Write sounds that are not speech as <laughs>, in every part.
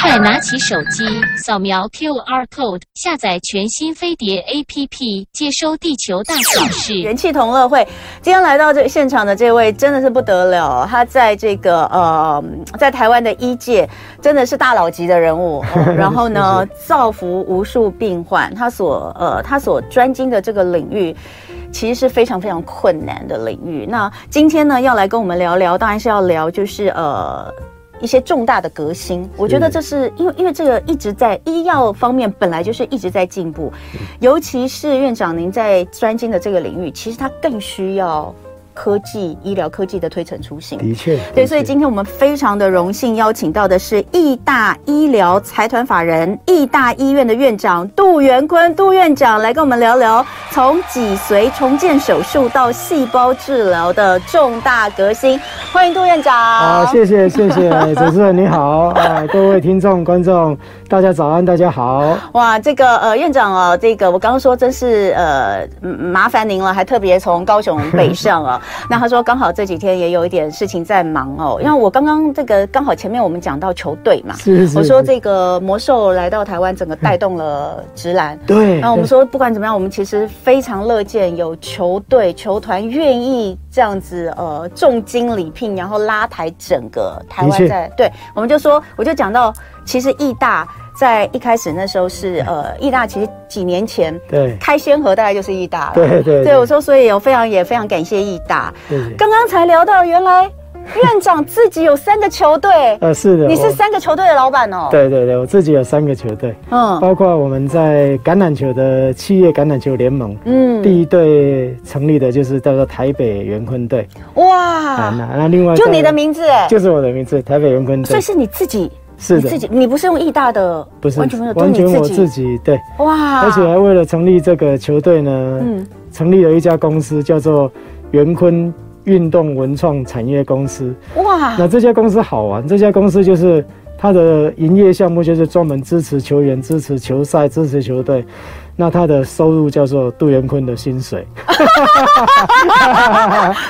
快拿起手机，扫描 QR code，下载全新飞碟 APP，接收地球大小事。元气同乐会，今天来到这现场的这位真的是不得了，他在这个呃，在台湾的医界真的是大佬级的人物。<laughs> 哦、然后呢，造福无数病患。他所呃，他所专精的这个领域，其实是非常非常困难的领域。那今天呢，要来跟我们聊聊，当然是要聊就是呃。一些重大的革新，我觉得这是因为因为这个一直在医药方面本来就是一直在进步，尤其是院长您在专精的这个领域，其实它更需要。科技、医疗科技的推陈出新，的确，对，所以今天我们非常的荣幸邀请到的是义大医疗财团法人义大医院的院长杜元坤杜院长来跟我们聊聊从脊髓重建手术到细胞治疗的重大革新。欢迎杜院长。好，谢谢谢谢主持人你好啊，各位听众观众。大家早安，大家好。哇，这个呃，院长哦，这个我刚刚说真是呃，麻烦您了，还特别从高雄北上啊。<laughs> 那他说刚好这几天也有一点事情在忙哦，因为我刚刚这个刚好前面我们讲到球队嘛，是是是，我说这个魔兽来到台湾，整个带动了直篮。对。那我们说不管怎么样，我们其实非常乐见有球队球团愿意这样子呃重金礼聘，然后拉抬整个台湾在。对，我们就说我就讲到，其实义大。在一开始那时候是呃，义大其实几年前对开先河，大概就是义大了。对对对，对，我说，所以有非常也非常感谢义大。刚刚才聊到，原来院长自己有三个球队。<laughs> 呃，是的，你是三个球队的老板哦。对对对，我自己有三个球队，嗯，包括我们在橄榄球的企业橄榄球联盟，嗯，第一队成立的就是叫做台北元坤队。哇，那那另外就你的名字哎，就是我的名字台北元坤队，所以是你自己。是的，你自己你不是用义大的，不是完全完全我自己。对。哇，而且还为了成立这个球队呢，嗯，成立了一家公司叫做元坤运动文创产业公司。哇。那这家公司好玩，这家公司就是它的营业项目就是专门支持球员、支持球赛、支持球队。那他的收入叫做杜元坤的薪水，<laughs>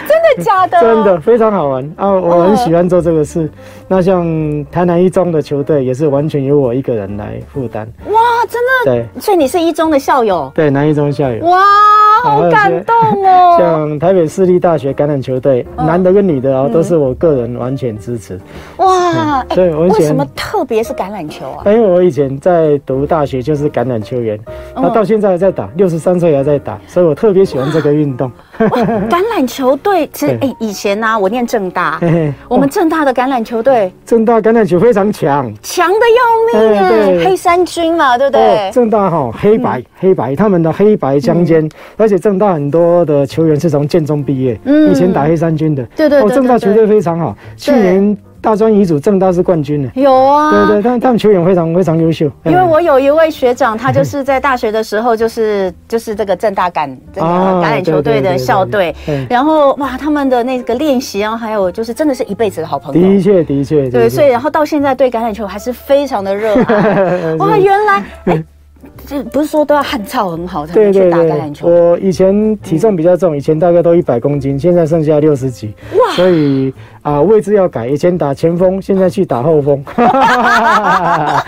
真的假的？真的非常好玩啊！我很喜欢做这个事。那像台南一中的球队也是完全由我一个人来负担。哇，真的？对，所以你是一中的校友？对，南一中校友。哇，好感动哦！<laughs> 像台北市立大学橄榄球队，男的跟女的啊，都是我个人完全支持。哇，对，为什么特别是橄榄球啊？因为我以前在读大学就是橄榄球员。那到现在还在打，六十三岁还在打，所以我特别喜欢这个运动。橄榄球队 <laughs> 其实，哎，以前呢、啊，我念正大，我们正大的橄榄球队，正大橄榄球非常强，强的要命啊！黑山军嘛，对不对？正大哈黑白黑白，他们的黑白相间，而且正大很多的球员是从建中毕业，以前打黑山军的，对对，哦，正大球队非常好，去年。大专乙组正大是冠军呢，有啊，对对，但他们球员非常非常优秀。因为我有一位学长，他就是在大学的时候就是就是这个正大橄这个橄榄球队的校队，然后哇，他们的那个练习啊，还有就是真的是一辈子的好朋友。的确的确，对，所以然后到现在对橄榄球还是非常的热爱。<laughs> 哇，原来哎。这不是说都要汉草很好才能去打橄榄球？我以前体重比较重，以前大概都一百公斤，现在剩下六十几。哇！所以啊，位置要改，以前打前锋，现在去打后锋。<laughs> 哇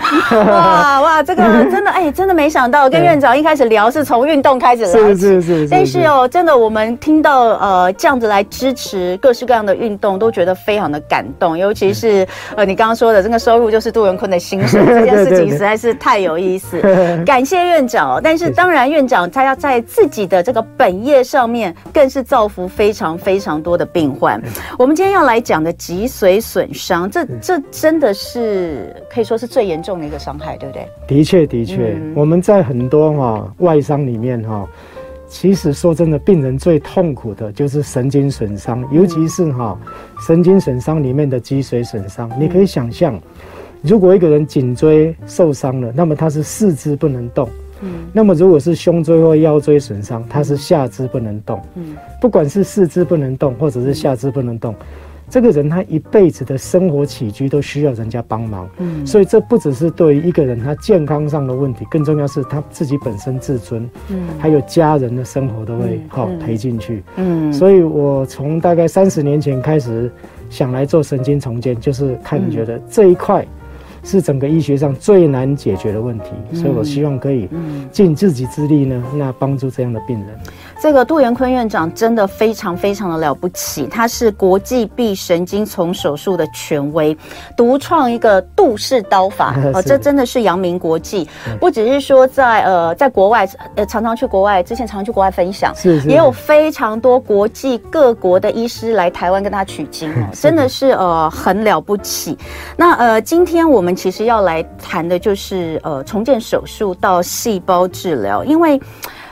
哇，这个真的哎，真的没想到，跟院长一开始聊是从运动开始来。是是是。但是哦，真的我们听到呃这样子来支持各式各样的运动，都觉得非常的感动。尤其是呃你刚刚说的这个收入就是杜文坤的薪水 <laughs> 这件事情，实在是太有意思。<laughs> 感谢院长，但是当然，院长他要在自己的这个本业上面，更是造福非常非常多的病患。我们今天要来讲的脊髓损伤，这这真的是可以说是最严重的一个伤害，对不对？的确，的确，嗯、我们在很多哈外伤里面哈，其实说真的，病人最痛苦的就是神经损伤，尤其是哈神经损伤里面的脊髓损伤，你可以想象。如果一个人颈椎受伤了，那么他是四肢不能动。嗯，那么如果是胸椎或腰椎损伤，他是下肢不能动。嗯，不管是四肢不能动，或者是下肢不能动，这个人他一辈子的生活起居都需要人家帮忙。嗯，所以这不只是对于一个人他健康上的问题，更重要是他自己本身自尊，嗯，还有家人的生活都会好赔进去。嗯，所以我从大概三十年前开始想来做神经重建，就是看觉得这一块。是整个医学上最难解决的问题，嗯、所以我希望可以尽自己之力呢，那帮助这样的病人。这个杜元坤院长真的非常非常的了不起，他是国际臂神经丛手术的权威，独创一个杜氏刀法，<laughs> 哦，这真的是扬名国际。不只是说在呃在国外呃常常去国外，之前常常去国外分享，是，是，也有非常多国际各国的医师来台湾跟他取经 <laughs> 哦，真的是呃很了不起。那呃今天我们其实要来谈的就是呃重建手术到细胞治疗，因为。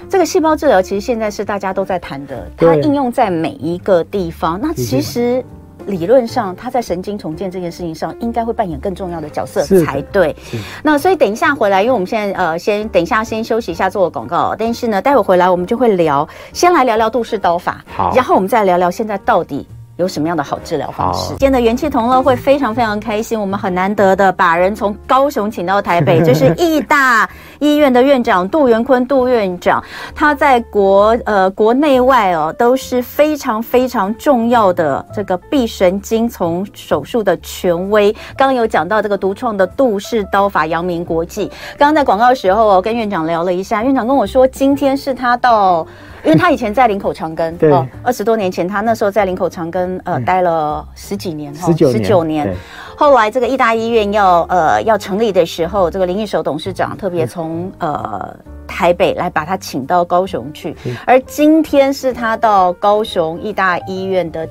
这个细胞治疗其实现在是大家都在谈的，它应用在每一个地方。那其实理论上，它在神经重建这件事情上应该会扮演更重要的角色才对。那所以等一下回来，因为我们现在呃先等一下先休息一下做个广告，但是呢待会回来我们就会聊，先来聊聊杜氏刀法，好，然后我们再聊聊现在到底。有什么样的好治疗方式？今天的元气同乐会非常非常开心，我们很难得的把人从高雄请到台北，就是 <laughs> 义大医院的院长杜元坤杜院长，他在国呃国内外哦都是非常非常重要的这个臂神经丛手术的权威。刚刚有讲到这个独创的杜氏刀法扬名国际。刚刚在广告的时候哦，跟院长聊了一下，院长跟我说今天是他到。因为他以前在林口长庚，哦，二十多年前，他那时候在林口长庚，呃，待了十几年，哈，十九年。后来这个义大医院要呃要成立的时候，这个林义守董事长特别从呃台北来把他请到高雄去，而今天是他到高雄义大医院的。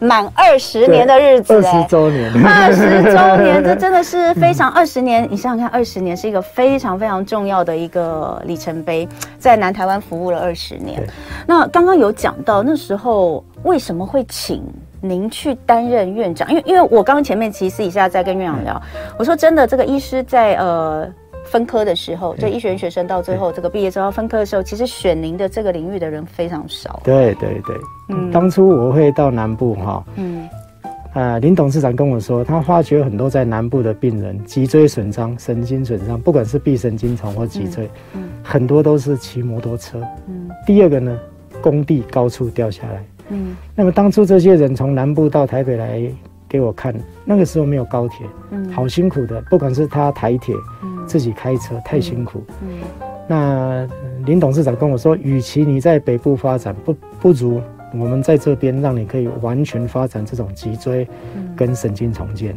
满二十年的日子，二十周年，二十周年，<laughs> 这真的是非常二十年。你想想看，二十年是一个非常非常重要的一个里程碑，在南台湾服务了二十年。那刚刚有讲到那时候为什么会请您去担任院长？因为因为我刚刚前面其实私底下在跟院长聊，我说真的，这个医师在呃。分科的时候，就医学院学生到最后这个毕业之后分科的时候，其实选您的这个领域的人非常少。对对对，嗯，当初我会到南部哈，嗯，呃，林董事长跟我说，他发觉很多在南部的病人脊椎损伤、神经损伤，不管是臂神经丛或脊椎，嗯，很多都是骑摩托车。嗯，第二个呢，工地高处掉下来。嗯，那么当初这些人从南部到台北来给我看，那个时候没有高铁，嗯，好辛苦的，不管是他台铁。自己开车太辛苦。嗯，嗯，那林董事长跟我说，与其你在北部发展，不不如我们在这边让你可以完全发展这种脊椎跟神经重建。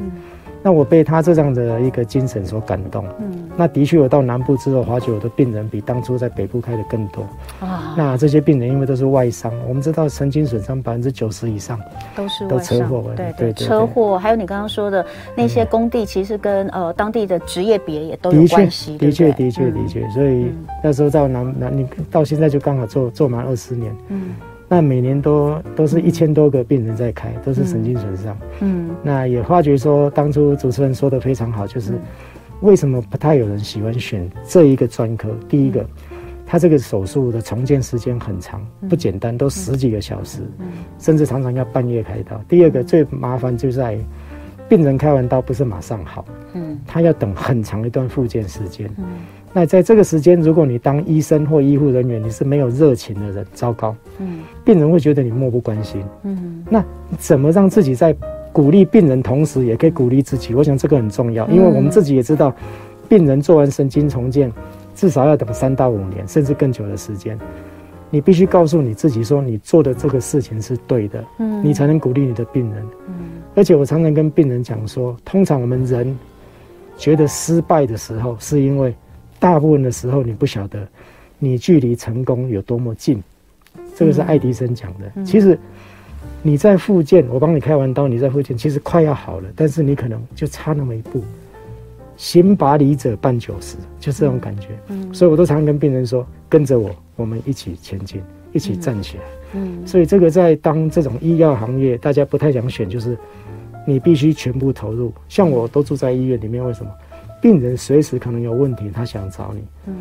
那我被他这样的一个精神所感动。嗯，那的确，我到南部之后，发觉我的病人比当初在北部开的更多。啊，那这些病人因为都是外伤，我们知道神经损伤百分之九十以上都是都车祸。对对，车祸还有你刚刚说的那些工地，其实跟呃当地的职业别也都有关系。的确，的确，的确。所以那时候在南南，你到现在就刚好做做满二十年。嗯。那每年都都是一千多个病人在开，都是神经损伤。嗯，那也发觉说，当初主持人说的非常好，就是为什么不太有人喜欢选这一个专科？第一个，他这个手术的重建时间很长，不简单，都十几个小时，甚至常常要半夜开刀。第二个，最麻烦就在于病人开完刀不是马上好，嗯，他要等很长一段复健时间。嗯。那在这个时间，如果你当医生或医护人员，你是没有热情的人，糟糕。嗯，病人会觉得你漠不关心。嗯，那怎么让自己在鼓励病人同时，也可以鼓励自己？我想这个很重要，因为我们自己也知道，病人做完神经重建，至少要等三到五年，甚至更久的时间。你必须告诉你自己说，你做的这个事情是对的。嗯，你才能鼓励你的病人。嗯，而且我常常跟病人讲说，通常我们人觉得失败的时候，是因为。大部分的时候，你不晓得你距离成功有多么近，这个是爱迪生讲的。嗯、其实你在复健，我帮你开完刀，你在复健，其实快要好了，但是你可能就差那么一步。行百里者半九十，就这种感觉。嗯，所以我都常常跟病人说，跟着我，我们一起前进，一起站起来。嗯，所以这个在当这种医药行业，大家不太想选，就是你必须全部投入。像我都住在医院里面，为什么？病人随时可能有问题，他想找你。嗯，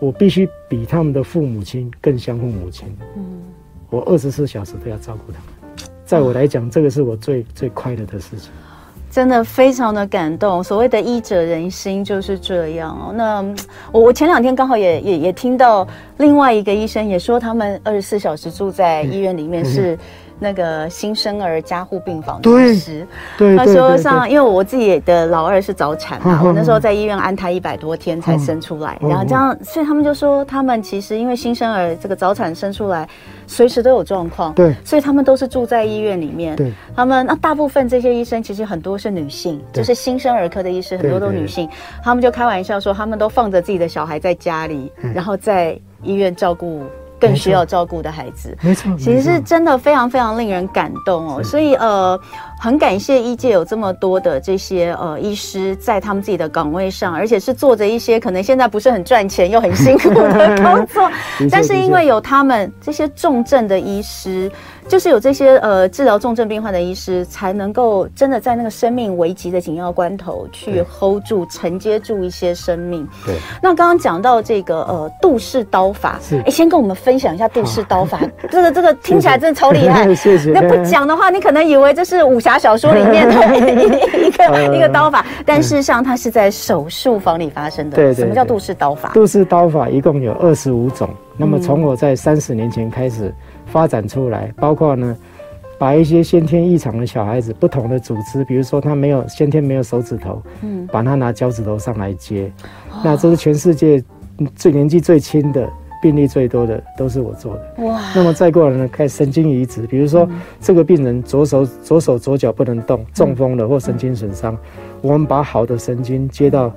我必须比他们的父母亲更相父母亲。嗯，我二十四小时都要照顾他们。在我来讲，这个是我最最快乐的事情。真的非常的感动。所谓的医者仁心就是这样哦。那我我前两天刚好也也也听到另外一个医生也说，他们二十四小时住在医院里面是。那个新生儿加护病房的医师，对，他说像，因为我自己的老二是早产嘛，我那时候在医院安胎一百多天才生出来，然后这样，所以他们就说，他们其实因为新生儿这个早产生出来，随时都有状况，对，所以他们都是住在医院里面，对，他们那大部分这些医生其实很多是女性，就是新生儿科的医师很多都女性，他们就开玩笑说，他们都放着自己的小孩在家里，然后在医院照顾。更需要照顾的孩子，没错，其实是真的非常非常令人感动哦。所以呃，很感谢医界有这么多的这些呃医师在他们自己的岗位上，而且是做着一些可能现在不是很赚钱又很辛苦的工作，<laughs> 但是因为有他们这些重症的医师。就是有这些呃治疗重症病患的医师，才能够真的在那个生命危急的紧要关头去 hold 住、承接住一些生命。对。那刚刚讲到这个呃杜氏刀法，是哎，先跟我们分享一下杜氏刀法。<laughs> 这个这个听起来真的超厉害。<laughs> 谢谢。那不讲的话，你可能以为这是武侠小说里面的 <laughs> 一个一个刀法，但事实上它是在手术房里发生的。对。什么叫杜氏刀法？杜氏刀法一共有二十五种。那么从我在三十年前开始。发展出来，包括呢，把一些先天异常的小孩子，不同的组织，比如说他没有先天没有手指头，嗯，把他拿脚趾头上来接，哦、那这是全世界最年纪最轻的病例最多的，都是我做的。哇！那么再过来呢，开神经移植，比如说、嗯、这个病人左手左手左脚不能动，中风了或神经损伤，嗯、我们把好的神经接到。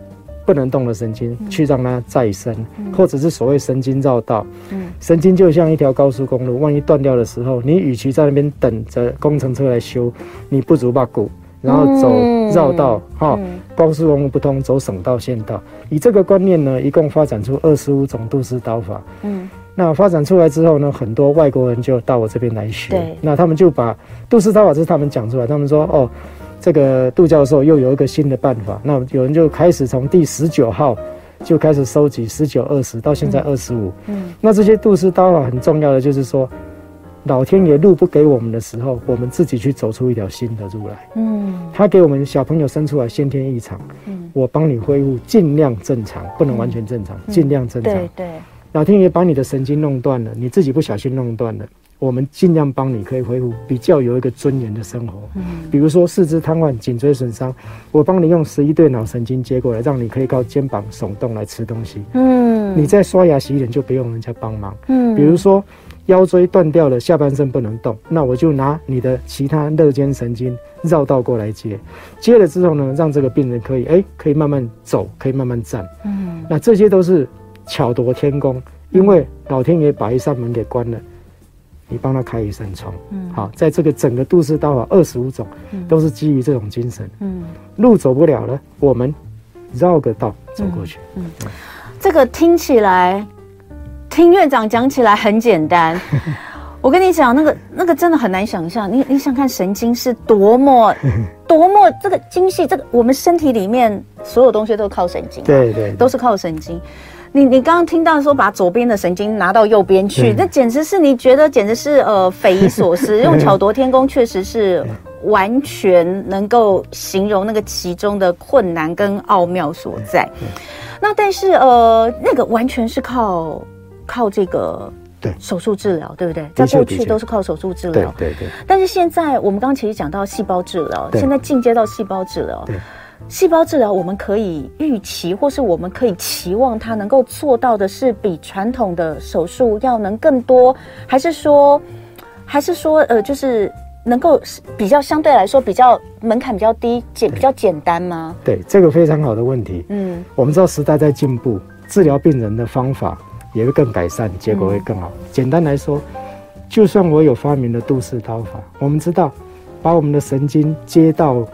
不能动的神经，去让它再生，嗯、或者是所谓神经绕道。嗯、神经就像一条高速公路，万一断掉的时候，你与其在那边等着工程车来修，你不如把骨，然后走绕道，哈、嗯哦，高速公路不通，走省道、县道。以这个观念呢，一共发展出二十五种杜氏刀法。嗯，那发展出来之后呢，很多外国人就到我这边来学。对那他们就把杜氏刀法，这是他们讲出来，他们说哦。这个杜教授又有一个新的办法，那有人就开始从第十九号就开始收集十九、二十到现在二十五。嗯，那这些杜氏刀法很重要的就是说，老天爷路不给我们的时候，我们自己去走出一条新的路来。嗯，他给我们小朋友生出来先天异常，嗯，我帮你恢复尽量正常，不能完全正常，尽量正常。对对，老天爷把你的神经弄断了，你自己不小心弄断了。我们尽量帮你，可以恢复比较有一个尊严的生活。嗯，比如说四肢瘫痪、颈椎损伤，我帮你用十一对脑神经接过来，让你可以靠肩膀耸动来吃东西。嗯，你在刷牙洗脸就不用人家帮忙。嗯，比如说腰椎断掉了，下半身不能动，那我就拿你的其他肋间神经绕道过来接，接了之后呢，让这个病人可以哎，可以慢慢走，可以慢慢站。嗯，那这些都是巧夺天工，因为老天爷把一扇门给关了。你帮他开一扇窗，嗯，好，在这个整个杜氏道法二十五种，都是基于这种精神，嗯，路走不了了，我们绕个道走过去，嗯，嗯，这个听起来，听院长讲起来很简单，<laughs> 我跟你讲，那个那个真的很难想象，你你想看神经是多么 <laughs> 多么这个精细，这个我们身体里面所有东西都是靠神经，对，对对，都是靠神经。你你刚刚听到说把左边的神经拿到右边去，那简直是你觉得简直是呃匪夷所思，<laughs> 用巧夺天工确实是完全能够形容那个其中的困难跟奥妙所在。那但是呃那个完全是靠靠这个对手术治疗，对不对？在过去都是靠手术治疗，对对对。但是现在我们刚刚其实讲到细胞治疗，现在进阶到细胞治疗。细胞治疗，我们可以预期，或是我们可以期望它能够做到的是比传统的手术要能更多，还是说，还是说，呃，就是能够比较相对来说比较门槛比较低，简比较简单吗？对，这个非常好的问题。嗯，我们知道时代在进步，治疗病人的方法也会更改善，结果会更好。嗯，简单来说，就算我有发明的杜氏刀法，我们知道把我们的神经接到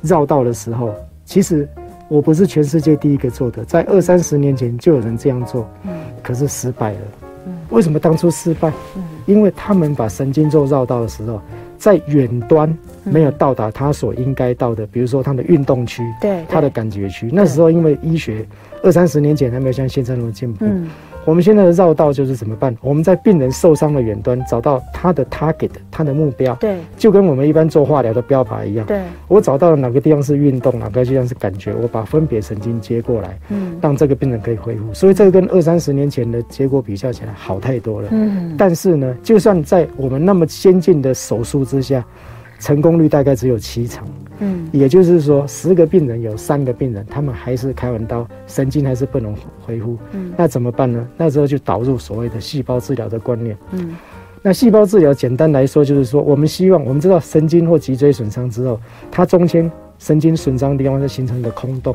绕道的时候。其实我不是全世界第一个做的，在二三十年前就有人这样做，嗯，可是失败了。嗯，为什么当初失败？嗯，因为他们把神经做绕到的时候，在远端没有到达他所应该到的，比如说他的运动区，对，他的感觉区。那时候因为医学二三十年前还没有像现在那么进步，嗯，我们现在的绕道就是怎么办？我们在病人受伤的远端找到他的 target，他的目标。对，就跟我们一般做化疗的标靶一样。对，我找到了哪个地方是运动，哪个地方是感觉，我把分别神经接过来，嗯，让这个病人可以恢复。所以这个跟二三十年前的结果比较起来好太多了。嗯，但是呢，就算在我们那么先进的手术之下，成功率大概只有七成。嗯，也就是说，十个病人有三个病人，他们还是开完刀，神经还是不能恢复。嗯，那怎么办呢？那时候就导入所谓的细胞治疗的观念。嗯，那细胞治疗简单来说就是说，我们希望我们知道神经或脊椎损伤之后，它中间神经损伤的地方就形成一个空洞。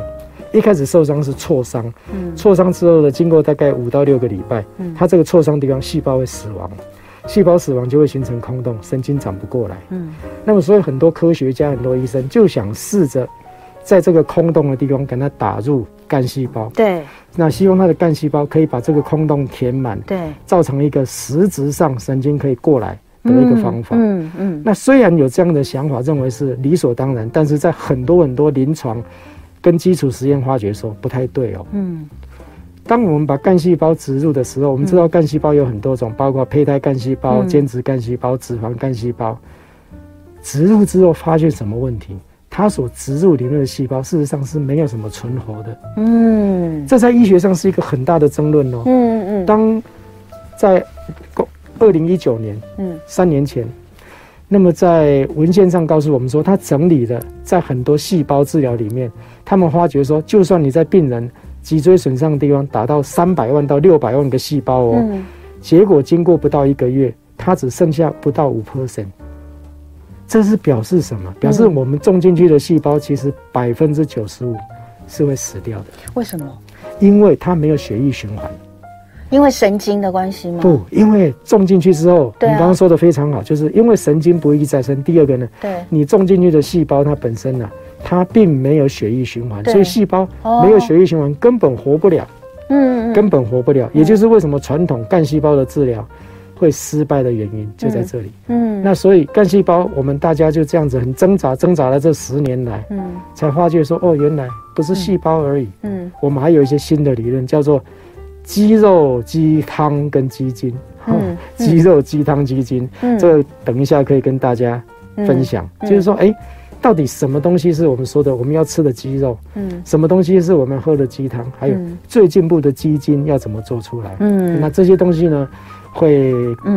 一开始受伤是挫伤，嗯，挫伤之后呢，经过大概五到六个礼拜，嗯，它这个挫伤地方细胞会死亡。细胞死亡就会形成空洞，神经长不过来。嗯，那么所以很多科学家、很多医生就想试着在这个空洞的地方给它打入干细胞。对，那希望它的干细胞可以把这个空洞填满。对，造成一个实质上神经可以过来的一个方法。嗯嗯。那虽然有这样的想法，认为是理所当然，但是在很多很多临床跟基础实验发觉说不太对哦。嗯。当我们把干细胞植入的时候，我们知道干细胞有很多种，包括胚胎干细胞、间质干细胞、脂肪干细胞。植入之后发现什么问题？它所植入里面的细胞事实上是没有什么存活的。嗯，这在医学上是一个很大的争论哦。嗯嗯。当在二零一九年，嗯，三年前，那么在文献上告诉我们说，他整理了在很多细胞治疗里面，他们发觉说，就算你在病人。脊椎损伤的地方达到三百万到六百万个细胞哦，嗯、结果经过不到一个月，它只剩下不到五 percent。这是表示什么？表示我们种进去的细胞其实百分之九十五是会死掉的。为什么？因为它没有血液循环。因为神经的关系吗？不，因为种进去之后，你刚刚说的非常好，就是因为神经不易再生。第二个呢，对，你种进去的细胞它本身呢、啊。它并没有血液循环，所以细胞没有血液循环，根本活不了。嗯，根本活不了。也就是为什么传统干细胞的治疗会失败的原因就在这里。嗯，那所以干细胞，我们大家就这样子很挣扎，挣扎了这十年来，嗯，才发觉说，哦，原来不是细胞而已。嗯，我们还有一些新的理论，叫做肌肉、鸡汤跟鸡精。嗯，肌肉、鸡汤、鸡精。嗯，这个等一下可以跟大家分享。就是说，哎。到底什么东西是我们说的我们要吃的鸡肉？嗯，什么东西是我们喝的鸡汤？还有最进步的鸡精要怎么做出来？嗯，那这些东西呢，会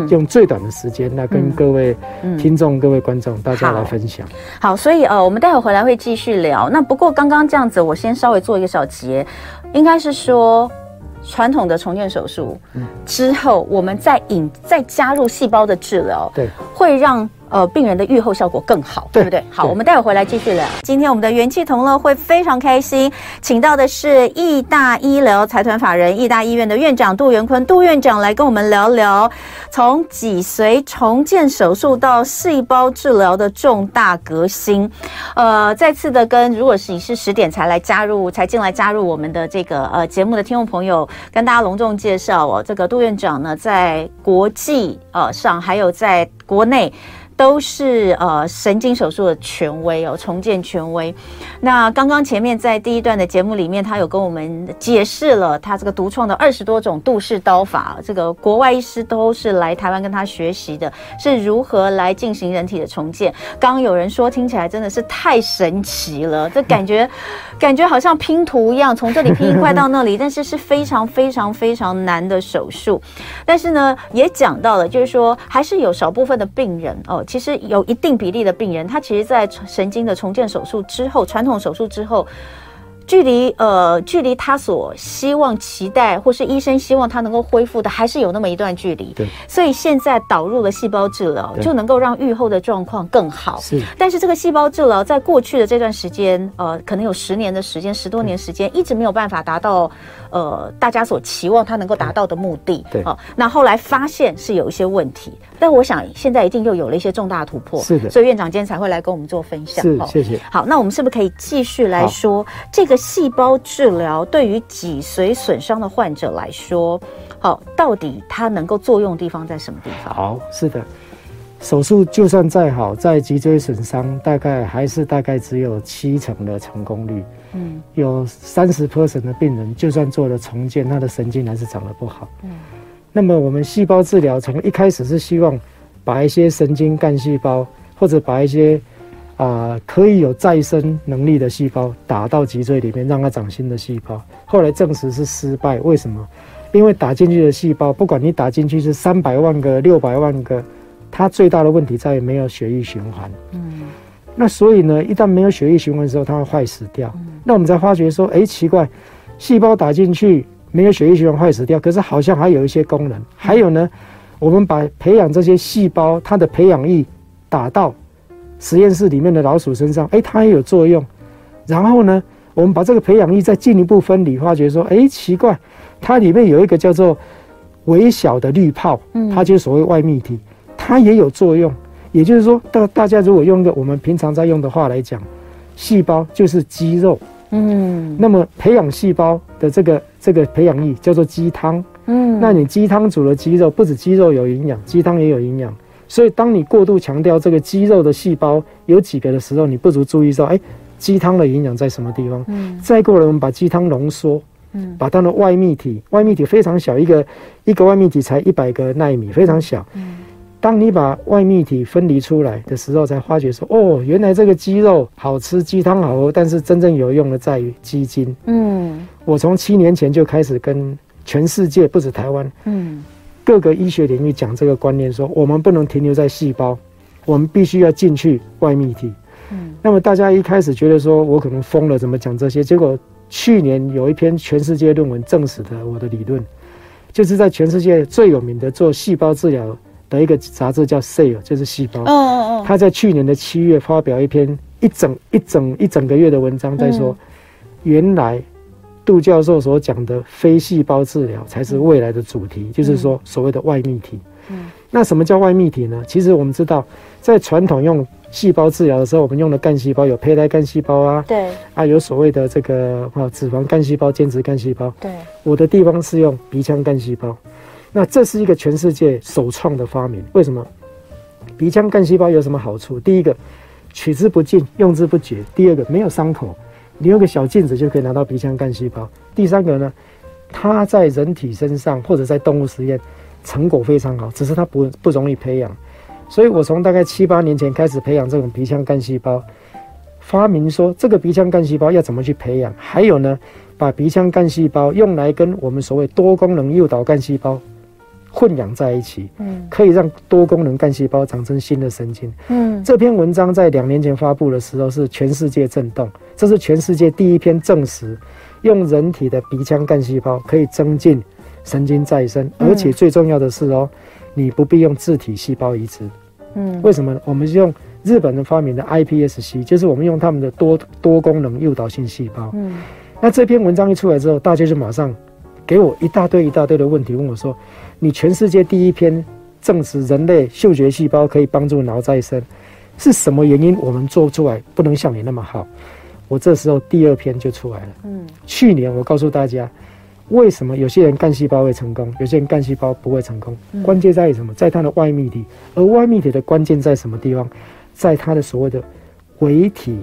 用最短的时间来跟各位听众、各位观众大家来分享。好，所以呃，我们待会回来会继续聊。那不过刚刚这样子，我先稍微做一个小结，应该是说传统的重建手术之后，我们再引再加入细胞的治疗，对，会让。呃，病人的愈后效果更好，对，对不对？好，我们待会回来继续聊。今天我们的元气同乐会非常开心，请到的是义大医疗财团法人义大医院的院长杜元坤，杜院长来跟我们聊聊从脊髓重建手术到细胞治疗的重大革新。呃，再次的跟如果是你是十点才来加入，才进来加入我们的这个呃节目的听众朋友，跟大家隆重介绍哦，这个杜院长呢，在国际呃上还有在国内。都是呃神经手术的权威哦，重建权威。那刚刚前面在第一段的节目里面，他有跟我们解释了他这个独创的二十多种杜氏刀法，这个国外医师都是来台湾跟他学习的，是如何来进行人体的重建。刚刚有人说听起来真的是太神奇了，这感觉感觉好像拼图一样，从这里拼一块到那里，<laughs> 但是是非常非常非常难的手术。但是呢，也讲到了，就是说还是有少部分的病人哦。其实有一定比例的病人，他其实，在神经的重建手术之后，传统手术之后。距离呃，距离他所希望、期待，或是医生希望他能够恢复的，还是有那么一段距离。对，所以现在导入了细胞治疗，就能够让愈后的状况更好。是，但是这个细胞治疗在过去的这段时间，呃，可能有十年的时间，十多年时间，一直没有办法达到呃大家所期望他能够达到的目的。对，好，那后来发现是有一些问题，但我想现在一定又有了一些重大突破。是的，所以院长今天才会来跟我们做分享。是，谢谢。好，那我们是不是可以继续来说这个？细胞治疗对于脊髓损伤的患者来说，好，到底它能够作用的地方在什么地方？好，是的，手术就算再好，在脊椎损伤，大概还是大概只有七成的成功率。嗯，有三十 percent 的病人，就算做了重建，他的神经还是长得不好。嗯，那么我们细胞治疗从一开始是希望把一些神经干细胞，或者把一些啊、呃、可以有再生能力的细胞打到脊椎里面，让它长新的细胞。后来证实是失败，为什么？因为打进去的细胞，不管你打进去是三百万个、六百万个。它最大的问题在于没有血液循环。嗯，那所以呢，一旦没有血液循环的时候，它会坏死掉。嗯，那我们才发觉说，哎，奇怪，细胞打进去没有血液循环坏死掉，可是好像还有一些功能。还有呢，我们把培养这些细胞它的培养液打到实验室里面的老鼠身上，哎，它也有作用。然后呢，我们把这个培养液再进一步分离，发觉说，哎，奇怪，它里面有一个叫做微小的滤泡，它就是所谓外泌体。它也有作用，也就是说，大大家如果用一个我们平常在用的话来讲，细胞就是肌肉，嗯，那么培养细胞的这个这个培养液叫做鸡汤，嗯，那你鸡汤煮了鸡肉，不止鸡肉有营养，鸡汤也有营养，所以当你过度强调这个肌肉的细胞有几个的时候，你不如注意到，哎，鸡汤的营养在什么地方？嗯，再过来我们把鸡汤浓缩，嗯，把它的外泌体，外泌体非常小，一个一个外泌体才一百个纳米，非常小，嗯。当你把外泌体分离出来的时候，才发觉说，哦，原来这个鸡肉好吃，鸡汤好喝，但是真正有用的在于鸡精。嗯，我从七年前就开始跟全世界，不止台湾，嗯，各个医学领域讲这个观念，说我们不能停留在细胞，我们必须要进去外泌体。嗯，那么大家一开始觉得说我可能疯了，怎么讲这些？结果去年有一篇全世界论文证实的我的理论，就是在全世界最有名的做细胞治疗。的一个杂志叫《Cell》，就是细胞。哦哦哦。他在去年的七月发表一篇一整一整一整个月的文章，在说，原来杜教授所讲的非细胞治疗才是未来的主题，就是说所谓的外泌体。嗯。那什么叫外泌体呢？其实我们知道，在传统用细胞治疗的时候，我们用的干细胞有胚胎干细胞啊，对，啊有所谓的这个啊脂肪干细胞、间质干细胞。对。我的地方是用鼻腔干细胞。那这是一个全世界首创的发明。为什么？鼻腔干细胞有什么好处？第一个，取之不尽，用之不绝；第二个，没有伤口，你用个小镜子就可以拿到鼻腔干细胞；第三个呢，它在人体身上或者在动物实验成果非常好，只是它不不容易培养。所以我从大概七八年前开始培养这种鼻腔干细胞，发明说这个鼻腔干细胞要怎么去培养，还有呢，把鼻腔干细胞用来跟我们所谓多功能诱导干细胞。混养在一起，嗯，可以让多功能干细胞长成新的神经。嗯，这篇文章在两年前发布的时候是全世界震动，这是全世界第一篇证实用人体的鼻腔干细胞可以增进神经再生，而且最重要的是哦，你不必用自体细胞移植。嗯，为什么？我们是用日本人发明的 iPSC，就是我们用他们的多多功能诱导性细胞。嗯，那这篇文章一出来之后，大家就马上给我一大堆一大堆的问题，问我说。你全世界第一篇证实人类嗅觉细胞可以帮助脑再生，是什么原因？我们做出来不能像你那么好。我这时候第二篇就出来了。嗯，去年我告诉大家，为什么有些人干细胞会成功，有些人干细胞不会成功？关键在于什么？在它的外泌体。而外泌体的关键在什么地方？在它的所谓的维体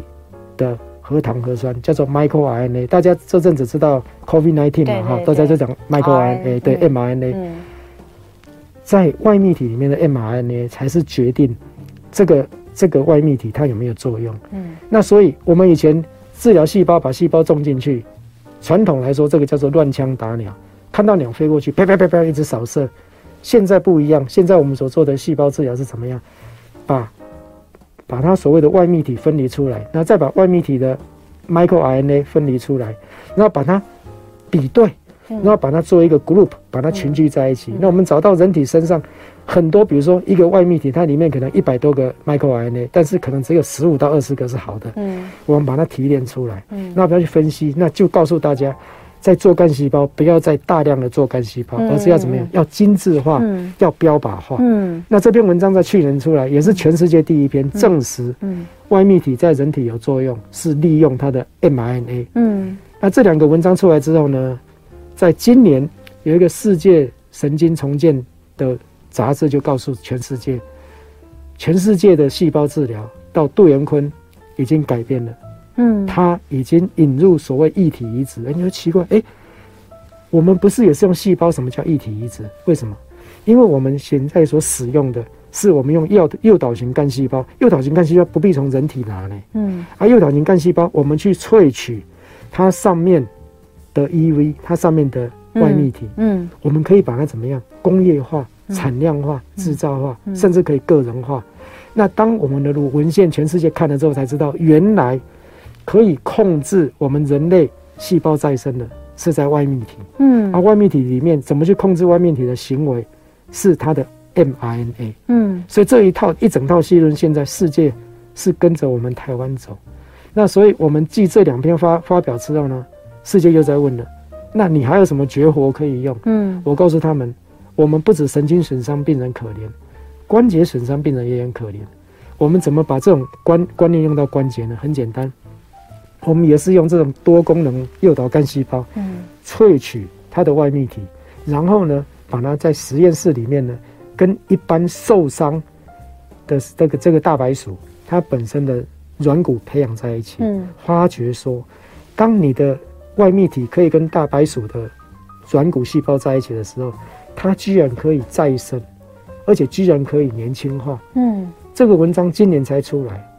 的核糖核酸，叫做 microRNA。大家这阵子知道 COVID-19 嘛？哈，大家就讲 microRNA，对 mRNA。在外泌体里面的 mRNA 才是决定这个这个外泌体它有没有作用。嗯，那所以我们以前治疗细胞，把细胞种进去，传统来说这个叫做乱枪打鸟，看到鸟飞过去，啪啪啪啪一直扫射。现在不一样，现在我们所做的细胞治疗是怎么样？把把它所谓的外泌体分离出来，然后再把外泌体的 microRNA 分离出来，然后把它比对。然后把它做一个 group，把它群聚在一起。那我们找到人体身上很多，比如说一个外泌体，它里面可能一百多个 microRNA，但是可能只有十五到二十个是好的。嗯，我们把它提炼出来。嗯，那不要去分析，那就告诉大家，在做干细胞，不要再大量的做干细胞，而是要怎么样？要精致化，要标靶化。嗯，那这篇文章在去年出来，也是全世界第一篇证实，嗯，外泌体在人体有作用，是利用它的 mRNA。嗯，那这两个文章出来之后呢？在今年有一个世界神经重建的杂志就告诉全世界，全世界的细胞治疗到杜元坤已经改变了。嗯，他已经引入所谓异体移植。哎，你说奇怪，哎、欸，我们不是也是用细胞？什么叫异体移植？为什么？因为我们现在所使用的是我们用诱诱导型干细胞，诱导型干细胞不必从人体拿呢。嗯，而诱导型干细胞，我们去萃取它上面的 EV，它上面的外泌体。嗯，嗯我们可以把它怎么样？工业化、产量化、制造化，甚至可以个人化。那当我们的文献全世界看了之后，才知道原来。可以控制我们人类细胞再生的是在外泌体，嗯，而外泌体里面怎么去控制外泌体的行为，是它的 mRNA，嗯，所以这一套一整套理论，现在世界是跟着我们台湾走。那所以我们继这两篇发发表之后呢，世界又在问了，那你还有什么绝活可以用？嗯，我告诉他们，我们不止神经损伤病人可怜，关节损伤病人也很可怜。我们怎么把这种观观念用到关节呢？很简单。我们也是用这种多功能诱导干细胞，嗯，萃取它的外泌体，然后呢，把它在实验室里面呢，跟一般受伤的这个这个大白鼠它本身的软骨培养在一起，嗯，发觉说，当你的外泌体可以跟大白鼠的软骨细胞在一起的时候，它居然可以再生，而且居然可以年轻化，嗯，这个文章今年才出来。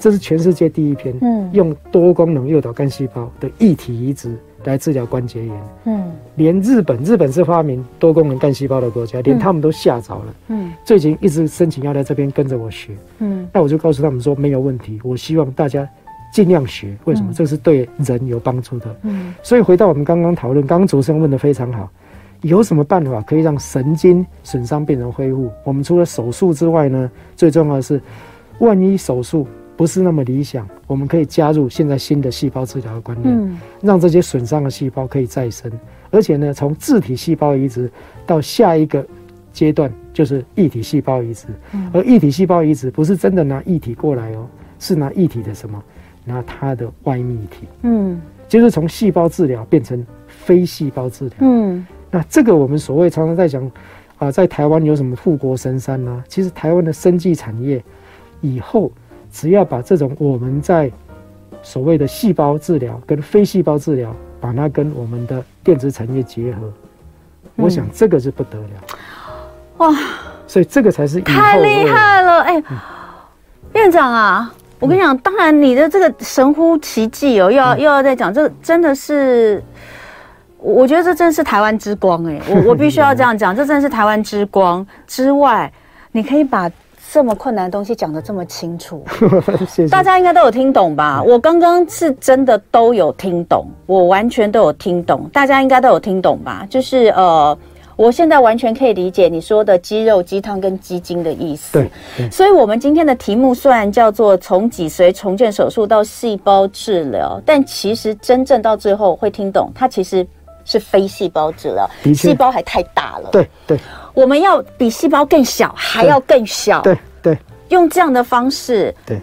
这是全世界第一篇，嗯，用多功能诱导干细胞的异体移植来治疗关节炎，嗯，连日本，日本是发明多功能干细胞的国家，连他们都吓着了，嗯，最近一直申请要在这边跟着我学，嗯，那我就告诉他们说没有问题，我希望大家尽量学，为什么？这是对人有帮助的，嗯，所以回到我们刚刚讨论，刚刚主持人问的非常好，有什么办法可以让神经损伤病人恢复？我们除了手术之外呢，最重要的是，万一手术。不是那么理想，我们可以加入现在新的细胞治疗的观念，嗯、让这些损伤的细胞可以再生，而且呢，从自体细胞移植到下一个阶段就是异体细胞移植，嗯、而异体细胞移植不是真的拿异体过来哦，是拿异体的什么？拿它的外泌体，嗯，就是从细胞治疗变成非细胞治疗，嗯，那这个我们所谓常常在讲啊、呃，在台湾有什么富国神山呢、啊？其实台湾的生技产业以后。只要把这种我们在所谓的细胞治疗跟非细胞治疗，把它跟我们的电子产业结合，嗯、我想这个是不得了，哇！所以这个才是太厉害了，哎、欸，嗯、院长啊，我跟你讲，当然你的这个神乎其技哦，又要又要再讲，这真的是，我觉得这真是台湾之光哎，我我必须要这样讲，这真是台湾之光之外，你可以把。这么困难的东西讲得这么清楚，<laughs> 谢谢大家应该都有听懂吧？我刚刚是真的都有听懂，我完全都有听懂，大家应该都有听懂吧？就是呃，我现在完全可以理解你说的鸡肉、鸡汤跟鸡精的意思。对，对，所以我们今天的题目虽然叫做从脊髓重建手术到细胞治疗，但其实真正到最后会听懂，它其实是非细胞治疗，细胞还太大了。对对。对我们要比细胞更小，还要更小。对对，对用这样的方式。对。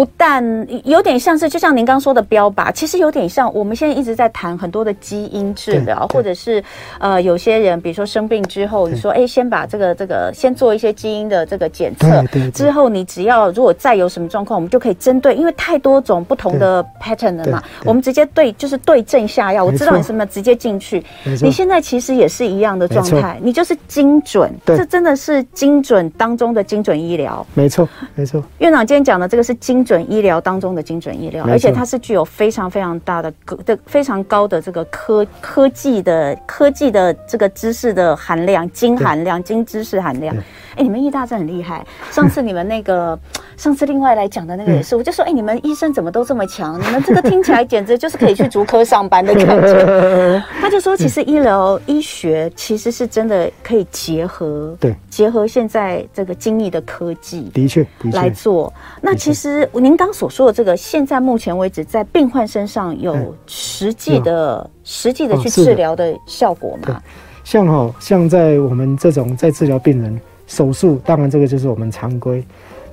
不但有点像是，就像您刚说的标靶，其实有点像我们现在一直在谈很多的基因治疗，或者是呃，有些人比如说生病之后，你说哎，先把这个这个先做一些基因的这个检测，之后你只要如果再有什么状况，我们就可以针对，因为太多种不同的 pattern 了嘛，我们直接对就是对症下药。我知道你什么直接进去，你现在其实也是一样的状态，你就是精准，这真的是精准当中的精准医疗。没错，没错。院长今天讲的这个是精。精准医疗当中的精准医疗，而且它是具有非常非常大的的非常高的这个科科技的科技的这个知识的含量，精含量，精知识含量。哎，你们医大真很厉害。上次你们那个，<laughs> 上次另外来讲的那个也是，我就说，哎，你们医生怎么都这么强？你们这个听起来简直就是可以去足科上班的感觉。<laughs> 他就说，其实医疗医学其实是真的可以结合，对，结合现在这个精密的科技，的确来做。那其实您刚所说的这个，现在目前为止在病患身上有实际的、实际的去治疗的效果吗？像哈，像在我们这种在治疗病人。手术当然这个就是我们常规，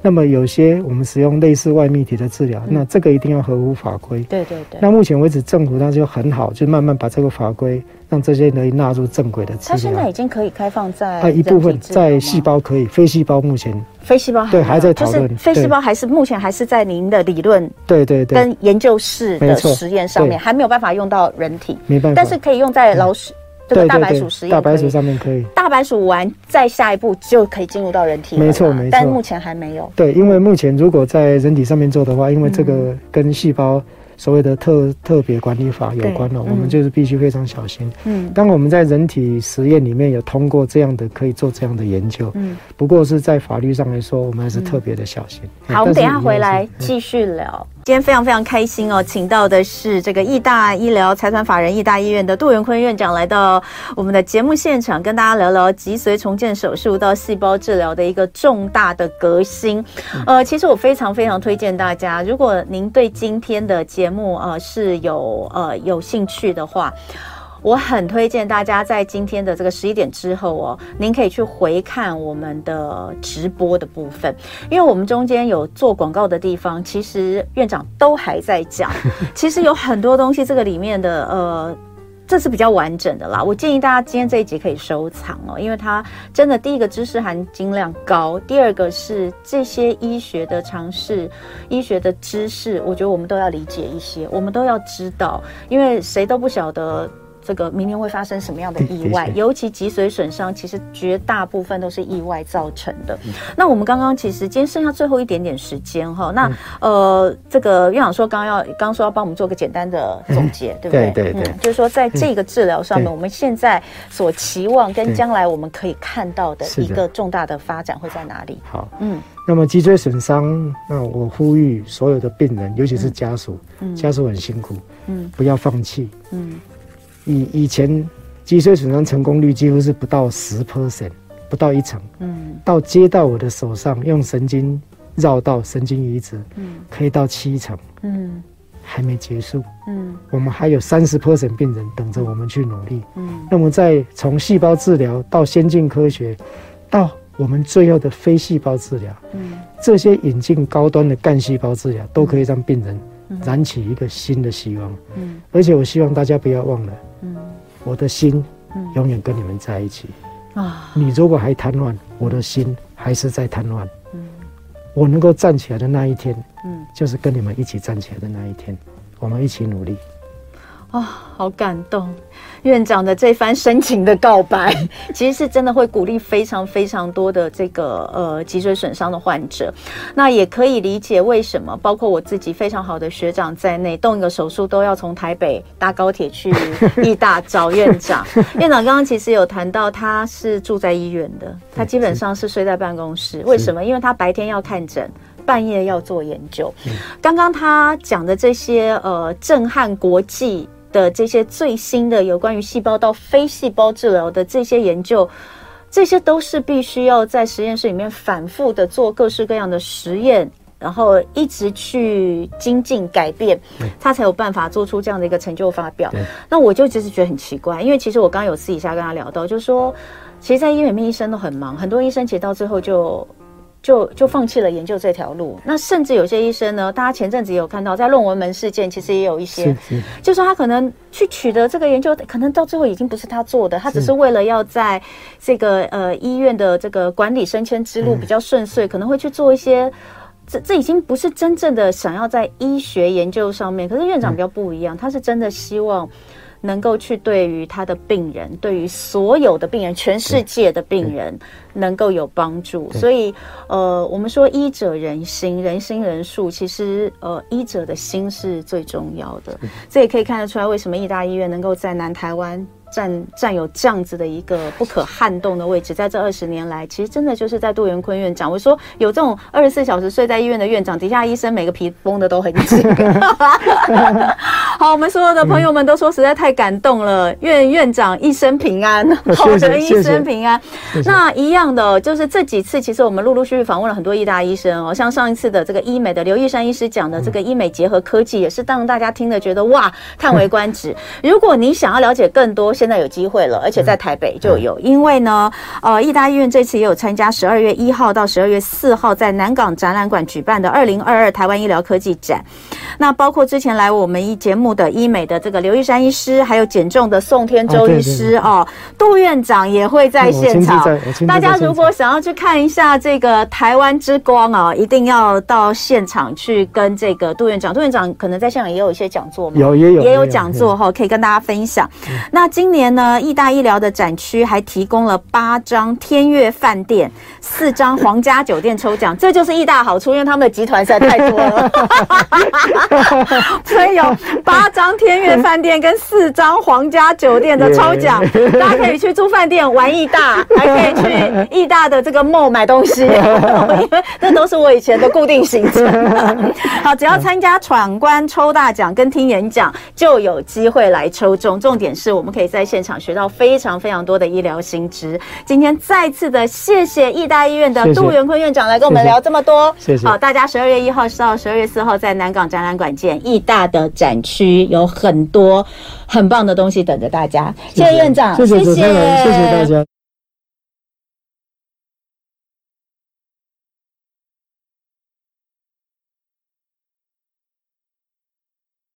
那么有些我们使用类似外泌体的治疗，嗯、那这个一定要合乎法规。对对对。那目前为止，政府它就很好，就慢慢把这个法规让这些人纳入正轨的治疗。它现在已经可以开放在啊一部分在细胞可以，非细胞目前非细胞对还在讨论，就是非细胞还是目前还是在您的理论对对对跟研究室的实验上面还没有办法用到人体，没办法，但是可以用在老鼠。这个大白鼠实验，大白鼠上面可以。大白鼠完，再下一步就可以进入到人体了。没错，没错。但目前还没有。对，因为目前如果在人体上面做的话，因为这个跟细胞。所谓的特特别管理法有关了，嗯、我们就是必须非常小心。嗯，当我们在人体实验里面有通过这样的，可以做这样的研究。嗯，不过是在法律上来说，我们还是特别的小心。嗯、好，我们等一下回来继续聊。今天非常非常开心哦，请到的是这个义大医疗财团法人义大医院的杜元坤院长来到我们的节目现场，跟大家聊聊脊髓重建手术到细胞治疗的一个重大的革新。呃，其实我非常非常推荐大家，如果您对今天的节节目呃是有呃有兴趣的话，我很推荐大家在今天的这个十一点之后哦，您可以去回看我们的直播的部分，因为我们中间有做广告的地方，其实院长都还在讲，<laughs> 其实有很多东西这个里面的呃。这是比较完整的啦，我建议大家今天这一集可以收藏哦，因为它真的第一个知识含金量高，第二个是这些医学的常识、医学的知识，我觉得我们都要理解一些，我们都要知道，因为谁都不晓得。这个明年会发生什么样的意外？尤其脊髓损伤，其实绝大部分都是意外造成的。那我们刚刚其实今天剩下最后一点点时间哈，那呃，这个院长说刚刚要刚说要帮我们做个简单的总结，对不对？对对对，就是说在这个治疗上面，我们现在所期望跟将来我们可以看到的一个重大的发展会在哪里？好，嗯，那么脊髓损伤，那我呼吁所有的病人，尤其是家属，嗯家属很辛苦，嗯，不要放弃，嗯。以以前脊髓损伤成功率几乎是不到十 percent，不到一成。嗯，到接到我的手上，用神经绕到神经移植，嗯，可以到七成。嗯，还没结束。嗯，我们还有三十 percent 病人等着我们去努力。嗯，那么在从细胞治疗到先进科学，到我们最后的非细胞治疗，嗯，这些引进高端的干细胞治疗，都可以让病人燃起一个新的希望。嗯，而且我希望大家不要忘了。嗯，我的心永远跟你们在一起啊！你如果还瘫痪，我的心还是在瘫痪。嗯，我能够站起来的那一天，嗯，就是跟你们一起站起来的那一天，我们一起努力。啊、哦，好感动！院长的这番深情的告白，<laughs> 其实是真的会鼓励非常非常多的这个呃脊髓损伤的患者。那也可以理解为什么，包括我自己非常好的学长在内，动一个手术都要从台北搭高铁去义大找院长。<laughs> 院长刚刚其实有谈到，他是住在医院的，他基本上是睡在办公室。为什么？因为他白天要看诊，半夜要做研究。刚刚他讲的这些呃震撼国际。的这些最新的有关于细胞到非细胞治疗的这些研究，这些都是必须要在实验室里面反复的做各式各样的实验，然后一直去精进改变，他才有办法做出这样的一个成就发表。那我就其实觉得很奇怪，因为其实我刚刚有私底下跟他聊到，就是说，其实，在医院里面医生都很忙，很多医生其实到最后就。就就放弃了研究这条路，那甚至有些医生呢，大家前阵子也有看到，在论文门事件，其实也有一些，就说他可能去取得这个研究，可能到最后已经不是他做的，他只是为了要在这个呃医院的这个管理升迁之路比较顺遂，可能会去做一些，这这已经不是真正的想要在医学研究上面，可是院长比较不一样，他是真的希望。能够去对于他的病人，对于所有的病人，全世界的病人，能够有帮助。所以，呃，我们说医者仁心，仁心仁术，其实，呃，医者的心是最重要的。这也可以看得出来，为什么义大医院能够在南台湾。占占有这样子的一个不可撼动的位置，在这二十年来，其实真的就是在杜元坤院长。我说有这种二十四小时睡在医院的院长，底下医生每个皮绷的都很紧。<laughs> 好，我们所有的朋友们都说实在太感动了，愿院长一生平安，<laughs> 好人一生平安。那一样的，就是这几次，其实我们陆陆续续访问了很多医大医生哦，像上一次的这个医美的刘玉山医师讲的这个医美结合科技，也是让大家听了觉得哇叹为观止。如果你想要了解更多，现在有机会了，而且在台北就有，因为呢，呃，义大医院这次也有参加十二月一号到十二月四号在南港展览馆举办的二零二二台湾医疗科技展。那包括之前来我们一节目的医美的这个刘玉山医师，还有减重的宋天周医师哦，杜院长也会在现场。大家如果想要去看一下这个台湾之光啊，一定要到现场去跟这个杜院长。杜院长可能在现场也有一些讲座嘛，有也有也有讲座哈，可以跟大家分享。那今年呢，义大医疗的展区还提供了八张天悦饭店、四张皇家酒店抽奖，<laughs> 这就是义大好处，因为他们的集团实在太多了。<laughs> 所以有八张天悦饭店跟四张皇家酒店的抽奖，<laughs> 大家可以去住饭店玩义大，还可以去义大的这个 mall 买东西，因为这都是我以前的固定行程。好，只要参加闯关抽大奖跟听演讲，就有机会来抽中。重点是我们可以在现场学到非常非常多的医疗新知。今天再次的谢谢义大医院的杜元坤院长来跟我们聊这么多。谢谢。好，大家十二月一号到十二月四号在南港展览馆见。义大的展区有很多很棒的东西等着大家，谢谢院长，谢谢，谢谢，谢谢大家。